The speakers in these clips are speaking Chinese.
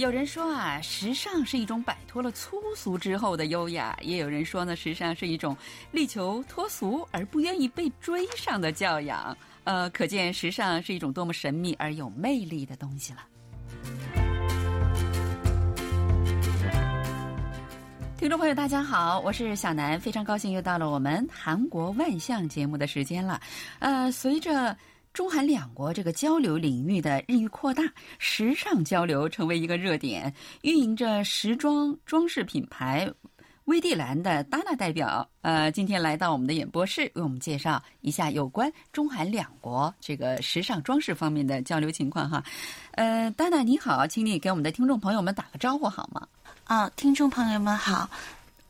有人说啊，时尚是一种摆脱了粗俗之后的优雅；也有人说呢，时尚是一种力求脱俗而不愿意被追上的教养。呃，可见时尚是一种多么神秘而有魅力的东西了。听众朋友，大家好，我是小南，非常高兴又到了我们韩国万象节目的时间了。呃，随着。中韩两国这个交流领域的日益扩大，时尚交流成为一个热点。运营着时装装饰品牌薇蒂兰的 Dana 代表，呃，今天来到我们的演播室，为我们介绍一下有关中韩两国这个时尚装饰方面的交流情况哈。呃，Dana 你好，请你给我们的听众朋友们打个招呼好吗？啊，听众朋友们好，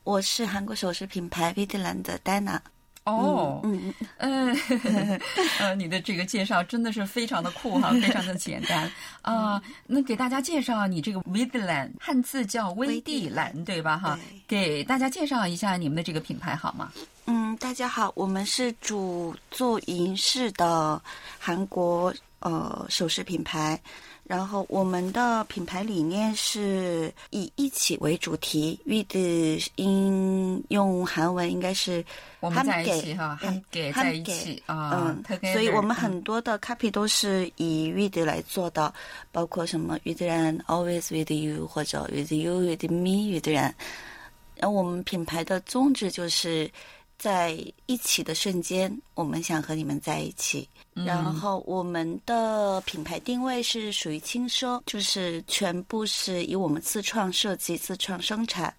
我是韩国首饰品牌薇蒂兰的 Dana。哦，嗯嗯，呃，你的这个介绍真的是非常的酷哈，非常的简单啊。那给大家介绍你这个 v i d l a n 汉字叫威地兰，对吧？哈，给大家介绍一下你们的这个品牌好吗？嗯，大家好，我们是主做银饰的韩国呃首饰品牌。然后我们的品牌理念是以一起为主题，with 应用韩文应该是我们在一起哈，给在一起啊，嗯，所以我们很多的 copy 都是以 with 来做的，包括什么 with 人 always with you 或者 with you with me with 人，然后我们品牌的宗旨就是在一起的瞬间，我们想和你们在一起。然后我们的品牌定位是属于轻奢，就是全部是以我们自创设计、自创生产，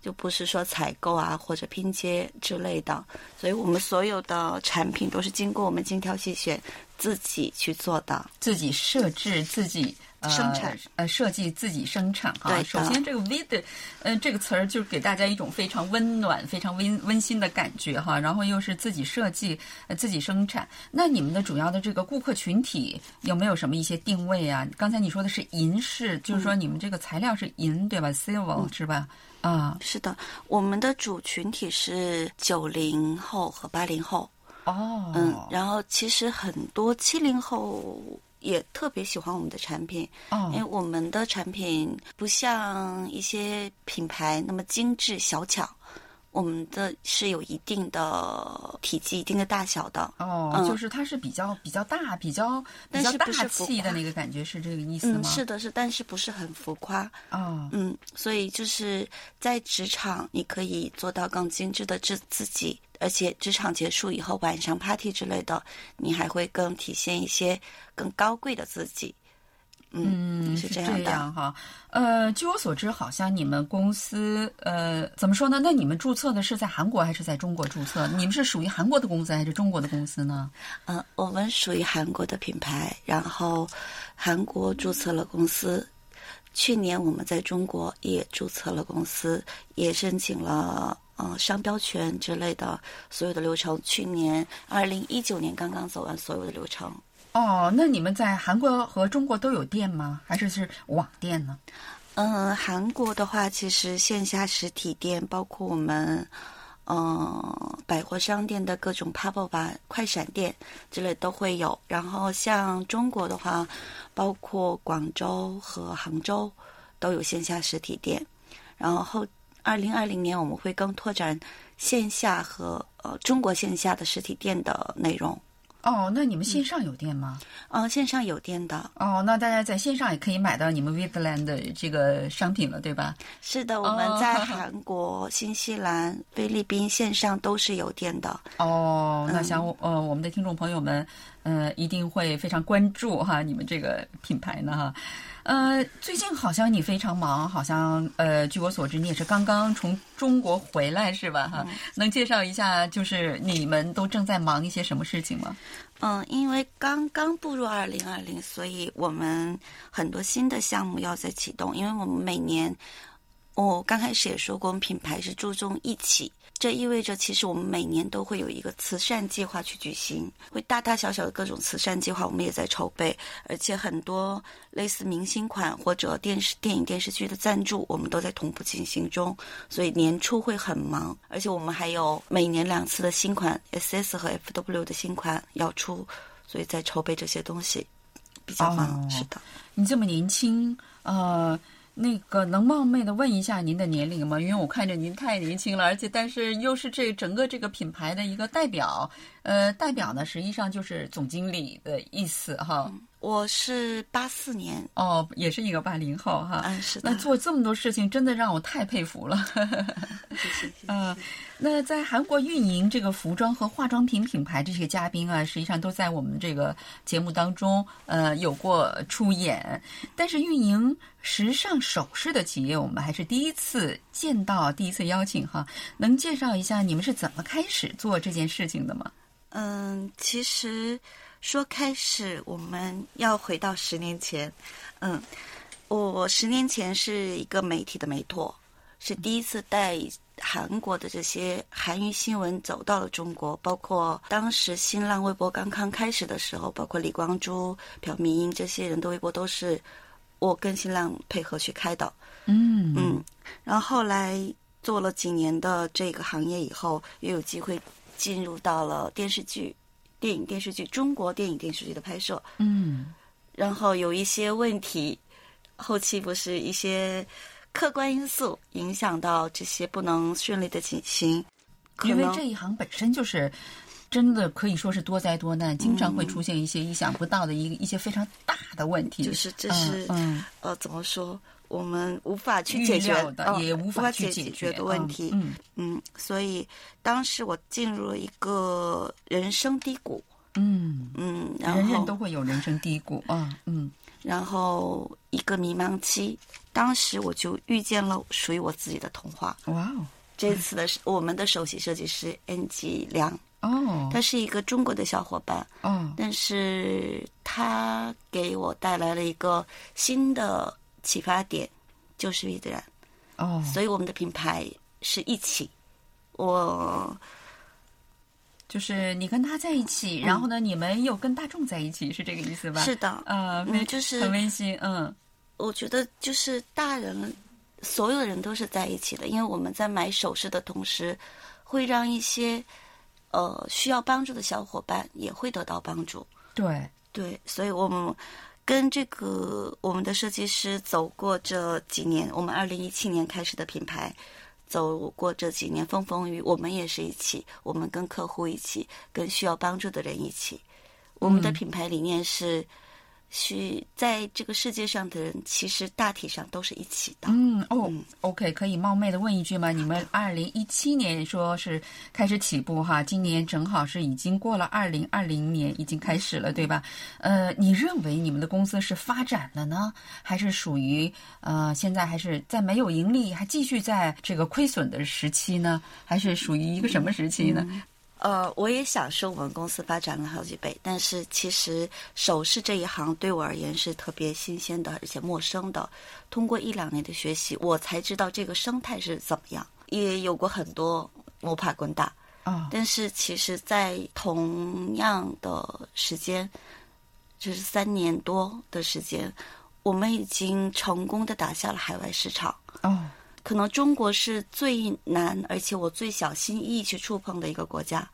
就不是说采购啊或者拼接之类的。所以我们所有的产品都是经过我们精挑细选，自己去做的，自己设置，自己。生产呃设计自己生产哈，首先这个 V 的呃这个词儿就是给大家一种非常温暖、非常温温馨的感觉哈，然后又是自己设计、自己生产。那你们的主要的这个顾客群体有没有什么一些定位啊？刚才你说的是银饰，就是说你们这个材料是银对吧？Silver 是吧？啊，是的，我们的主群体是九零后和八零后哦，嗯，然后其实很多七零后。也特别喜欢我们的产品，因为我们的产品不像一些品牌那么精致小巧，我们的是有一定的体积、一定的大小的。哦，就是它是比较比较大、比较比较大气的那个感觉，是这个意思吗？嗯，是的，是，但是不是很浮夸。哦，嗯，所以就是在职场，你可以做到更精致的自自己。而且职场结束以后，晚上 party 之类的，你还会更体现一些更高贵的自己。嗯，是这样的哈。呃，据我所知，好像你们公司呃，怎么说呢？那你们注册的是在韩国还是在中国注册？你们是属于韩国的公司还是中国的公司呢？嗯，我们属于韩国的品牌，然后韩国注册了公司。去年我们在中国也注册了公司，也申请了。呃，商标权之类的所有的流程，去年二零一九年刚刚走完所有的流程。哦，那你们在韩国和中国都有店吗？还是是网店呢？嗯，韩国的话，其实线下实体店，包括我们嗯百货商店的各种 pop up 快闪店之类都会有。然后像中国的话，包括广州和杭州都有线下实体店。然后后。二零二零年我们会更拓展线下和呃中国线下的实体店的内容。哦，那你们线上有店吗？嗯，线上有店的。哦，那大家在线上也可以买到你们 Withland 的这个商品了，对吧？是的，我们在韩国、新西兰、菲律宾线上都是有店的。哦，那想呃我们的听众朋友们，呃一定会非常关注哈你们这个品牌呢哈。呃，最近好像你非常忙，好像呃，据我所知，你也是刚刚从中国回来是吧？哈，能介绍一下，就是你们都正在忙一些什么事情吗？嗯，因为刚刚步入二零二零，所以我们很多新的项目要在启动，因为我们每年。我刚开始也说过，我们品牌是注重一起，这意味着其实我们每年都会有一个慈善计划去举行，会大大小小的各种慈善计划，我们也在筹备，而且很多类似明星款或者电视、电影、电视剧的赞助，我们都在同步进行中，所以年初会很忙，而且我们还有每年两次的新款 SS 和 FW 的新款要出，所以在筹备这些东西，比较忙。是的，你这么年轻，呃。那个能冒昧的问一下您的年龄吗？因为我看着您太年轻了，而且但是又是这整个这个品牌的一个代表，呃，代表呢实际上就是总经理的意思哈。我是八四年，哦，也是一个八零后哈。嗯，是的。那做这么多事情，真的让我太佩服了。谢谢。嗯，那在韩国运营这个服装和化妆品品牌这些嘉宾啊，实际上都在我们这个节目当中呃有过出演，但是运营时尚首饰的企业，我们还是第一次见到，第一次邀请哈。能介绍一下你们是怎么开始做这件事情的吗？嗯，其实。说开始，我们要回到十年前。嗯，我十年前是一个媒体的媒托，是第一次带韩国的这些韩语新闻走到了中国。包括当时新浪微博刚刚开始的时候，包括李光洙、朴明英这些人的微博都是我跟新浪配合去开的。嗯嗯，然后后来做了几年的这个行业以后，又有机会进入到了电视剧。电影电视剧，中国电影电视剧的拍摄，嗯，然后有一些问题，后期不是一些客观因素影响到这些不能顺利的进行，因为这一行本身就是真的可以说是多灾多难，经常会出现一些意想不到的一一些非常大的问题，就是这是嗯。呃怎么说？我们无法去解决的，也无法去解决的问题。嗯嗯，所以当时我进入了一个人生低谷。嗯嗯，然后人人都会有人生低谷啊。嗯，然后一个迷茫期，当时我就遇见了属于我自己的童话。哇哦！这次的是我们的首席设计师 N 吉良。哦，他是一个中国的小伙伴。哦，但是他给我带来了一个新的。启发点就是于自然哦，所以我们的品牌是一起。我就是你跟他在一起，然后呢，你们又跟大众在一起，是这个意思吧？是的，呃，就是很温馨。嗯，我觉得就是大人，所有的人都是在一起的，因为我们在买首饰的同时，会让一些呃需要帮助的小伙伴也会得到帮助。对对，所以我们。跟这个我们的设计师走过这几年，我们二零一七年开始的品牌，走过这几年风风雨，我们也是一起，我们跟客户一起，跟需要帮助的人一起，我们的品牌理念是。是在这个世界上的人，其实大体上都是一起的。嗯哦，OK，可以冒昧的问一句吗？你们二零一七年说是开始起步哈，今年正好是已经过了二零二零年，已经开始了，对吧？呃，你认为你们的公司是发展了呢，还是属于呃现在还是在没有盈利，还继续在这个亏损的时期呢？还是属于一个什么时期呢？呃，我也想说我们公司发展了好几倍，但是其实首饰这一行对我而言是特别新鲜的，而且陌生的。通过一两年的学习，我才知道这个生态是怎么样。也有过很多摸爬滚打啊，但是其实，在同样的时间，就是三年多的时间，我们已经成功的打下了海外市场哦。可能中国是最难，而且我最小心翼翼去触碰的一个国家，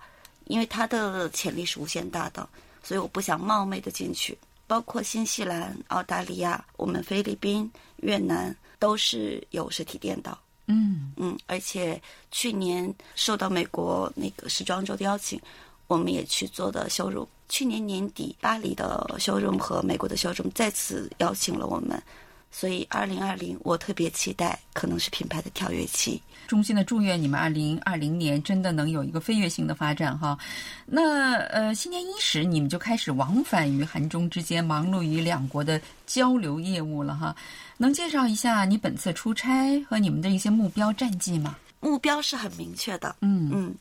因为它的潜力是无限大的，所以我不想冒昧的进去。包括新西兰、澳大利亚、我们菲律宾、越南都是有实体店的。嗯嗯，而且去年受到美国那个时装周的邀请，我们也去做的修容。去年年底巴黎的修容和美国的修容再次邀请了我们。所以，二零二零我特别期待，可能是品牌的跳跃期。衷心的祝愿你们二零二零年真的能有一个飞跃性的发展哈。那呃，新年伊始你们就开始往返于韩中之间，忙碌于两国的交流业务了哈。能介绍一下你本次出差和你们的一些目标战绩吗？目标是很明确的，嗯嗯，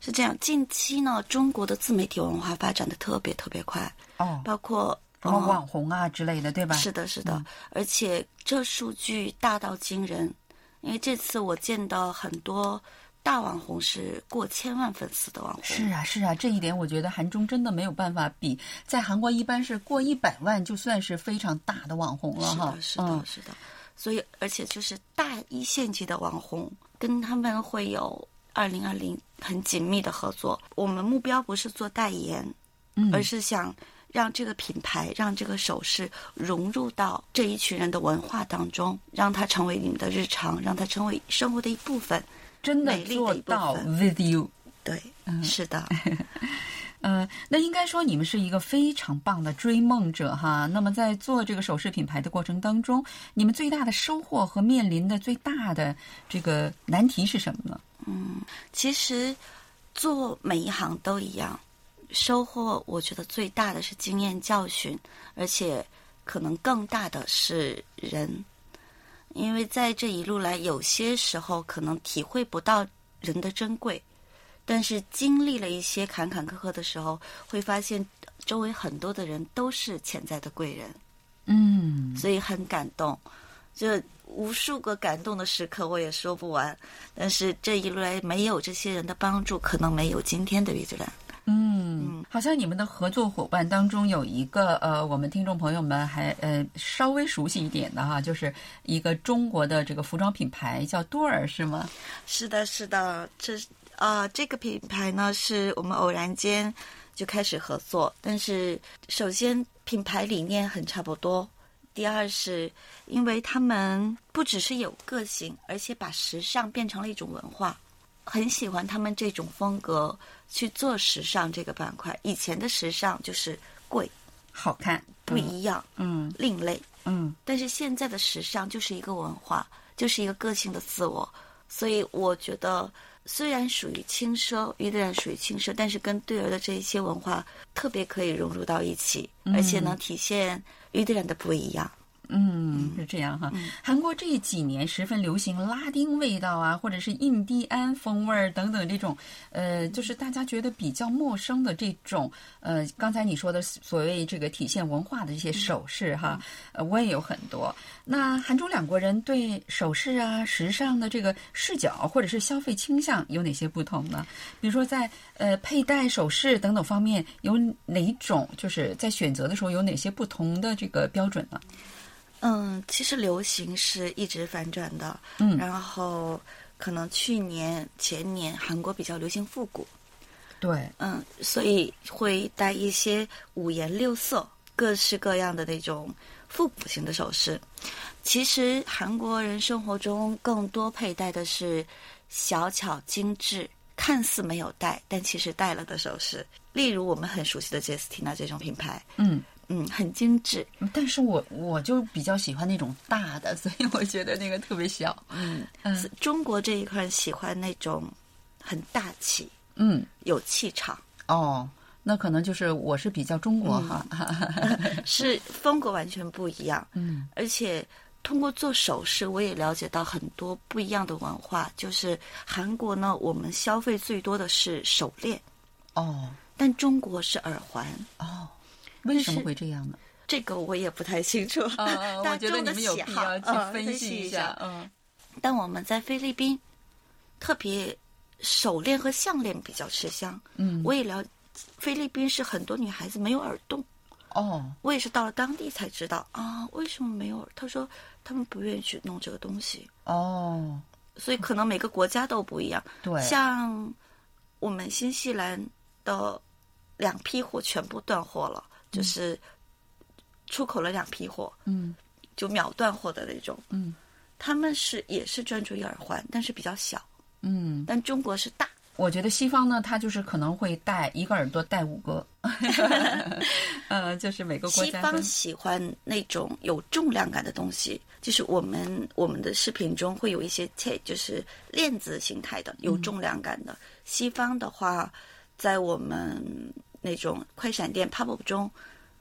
是这样。近期呢，中国的自媒体文化发展的特别特别快哦，包括。然后网红啊之类的，对吧？是的，是的，而且这数据大到惊人，因为这次我见到很多大网红是过千万粉丝的网红。是啊，是啊，这一点我觉得韩中真的没有办法比，在韩国一般是过一百万就算是非常大的网红了哈。是的，是的，是的。所以，而且就是大一线级的网红，跟他们会有二零二零很紧密的合作。我们目标不是做代言，嗯，而是想。让这个品牌、让这个首饰融入到这一群人的文化当中，让它成为你们的日常，让它成为生活的一部分。真的做到分 with you。对，是的，呃，那应该说你们是一个非常棒的追梦者哈。那么在做这个首饰品牌的过程当中，你们最大的收获和面临的最大的这个难题是什么呢？嗯其实做每一行都一样，收获我觉得最大的是经验教训，而且可能更大的是人，因为在这一路来，有些时候可能体会不到人的珍贵，但是经历了一些坎坎坷坷的时候，会发现周围很多的人都是潜在的贵人，嗯，所以很感动。就无数个感动的时刻，我也说不完。但是这一路来，没有这些人的帮助，可能没有今天的李子兰。嗯，好像你们的合作伙伴当中有一个呃，我们听众朋友们还呃稍微熟悉一点的哈，就是一个中国的这个服装品牌叫多尔，是吗？是的，是的，这啊、这个品牌呢，是我们偶然间就开始合作。但是，首先品牌理念很差不多，第二是因为他们不只是有个性，而且把时尚变成了一种文化。很喜欢他们这种风格去做时尚这个板块。以前的时尚就是贵、好看，不一样、嗯另类，嗯但是现在的时尚就是一个文化，就是一个个性的自我，所以我觉得虽然属于轻奢，于德然属于轻奢，但是跟对儿的这一些文化特别可以融入到一起，而且能体现于德然的不一样。嗯，是这样哈。韩国这几年十分流行拉丁味道啊，或者是印第安风味儿等等这种，呃，就是大家觉得比较陌生的这种，呃，刚才你说的所谓这个体现文化的这些首饰哈，呃，我也有很多。那韩中两国人对首饰啊、时尚的这个视角或者是消费倾向有哪些不同呢？比如说在呃佩戴首饰等等方面，有哪种就是在选择的时候有哪些不同的这个标准呢？嗯，其实流行是一直反转的，嗯然后可能去年、前年韩国比较流行复古，对，嗯，所以会带一些五颜六色、各式各样的那种复古型的首饰。其实韩国人生活中更多佩戴的是小巧精致、看似没有戴，但其实戴了的首饰。例如我们很熟悉的 Justina 这种品牌，嗯。嗯，很精致，但是我我就比较喜欢那种大的，所以我觉得那个特别小。嗯嗯中国这一块喜欢那种很大气、嗯，有气场，哦，那可能就是我是比较中国哈。是风格完全不一样。嗯而且通过做首饰，我也了解到很多不一样的文化。就是韩国呢，我们消费最多的是手链，哦但中国是耳环。哦，为什么会这样呢？这个我也不太清楚，啊，大我觉得众的你们有喜好必要去呃分析一下。嗯但我们在菲律宾，特别手链和项链比较吃香。嗯，我也了，菲律宾是很多女孩子没有耳洞。哦我也是到了当地才知道啊，为什么没有？他说他们不愿意去弄这个东西，哦，所以可能每个国家都不一样。对，像我们新西兰的两批货全部断货了，就是出口了两批货，嗯就秒断货的那种。嗯他们是也是专注于耳环，但是比较小，嗯，但中国是大。我觉得西方呢，它就是可能会戴一个耳朵戴五个，呃，就是每个国西家西方喜欢那种有重量感的东西，就是我们我们的视频中会有一些 t 就是链子形态的有重量感的。西方的话，在我们那种快闪店 up 中，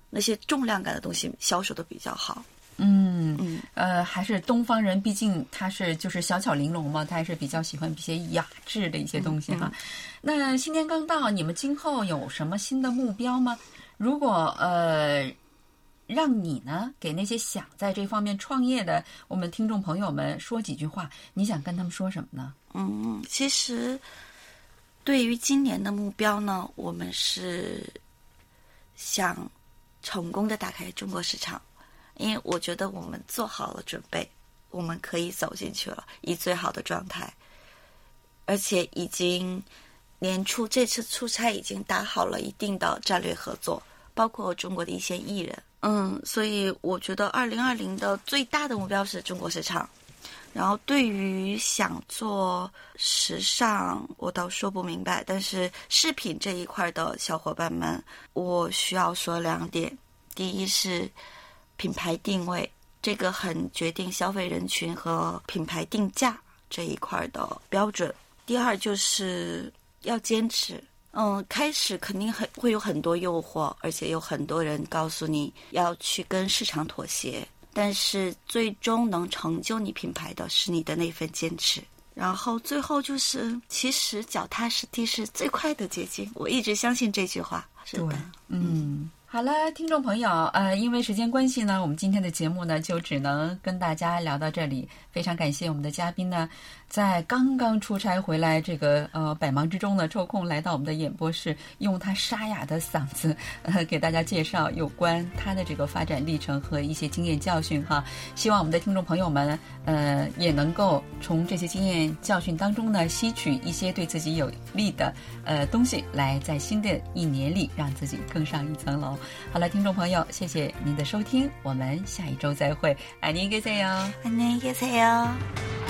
那些重量感的东西销售的比较好。嗯嗯呃，还是东方人，毕竟他是就是小巧玲珑嘛，他还是比较喜欢一些雅致的一些东西哈。那新年刚到，你们今后有什么新的目标吗？如果呃，让你呢给那些想在这方面创业的我们听众朋友们说几句话，你想跟他们说什么呢？嗯，其实对于今年的目标呢，我们是想成功的打开中国市场，因为我觉得我们做好了准备，我们可以走进去了，以最好的状态，而且已经年初这次出差已经打好了一定的战略合作，包括中国的一些艺人。嗯，所以我觉得二零二零的最大的目标是中国市场。然后对于想做时尚，我倒说不明白。但是饰品这一块的小伙伴们，我需要说两点：第一是品牌定位，这个很决定消费人群和品牌定价这一块的标准；第二就是要坚持。嗯，开始肯定很会有很多诱惑，而且有很多人告诉你要去跟市场妥协。但是最终能成就你品牌的是你的那份坚持，然后最后就是，其实脚踏实地是最快的捷径。我一直相信这句话。是的，嗯。好了，听众朋友，呃，因为时间关系呢，我们今天的节目呢就只能跟大家聊到这里。非常感谢我们的嘉宾呢，在刚刚出差回来，这个呃百忙之中呢抽空来到我们的演播室，用他沙哑的嗓子呃给大家介绍有关他的这个发展历程和一些经验教训哈。希望我们的听众朋友们呃也能够从这些经验教训当中呢吸取一些对自己有利的呃东西，来在新的一年里让自己更上一层楼。好了，听众朋友，谢谢您的收听，我们下一周再會，愛您一個塞喲，愛您一個塞喲。